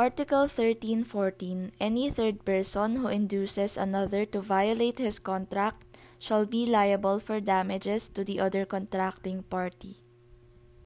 Article 1314. Any third person who induces another to violate his contract shall be liable for damages to the other contracting party.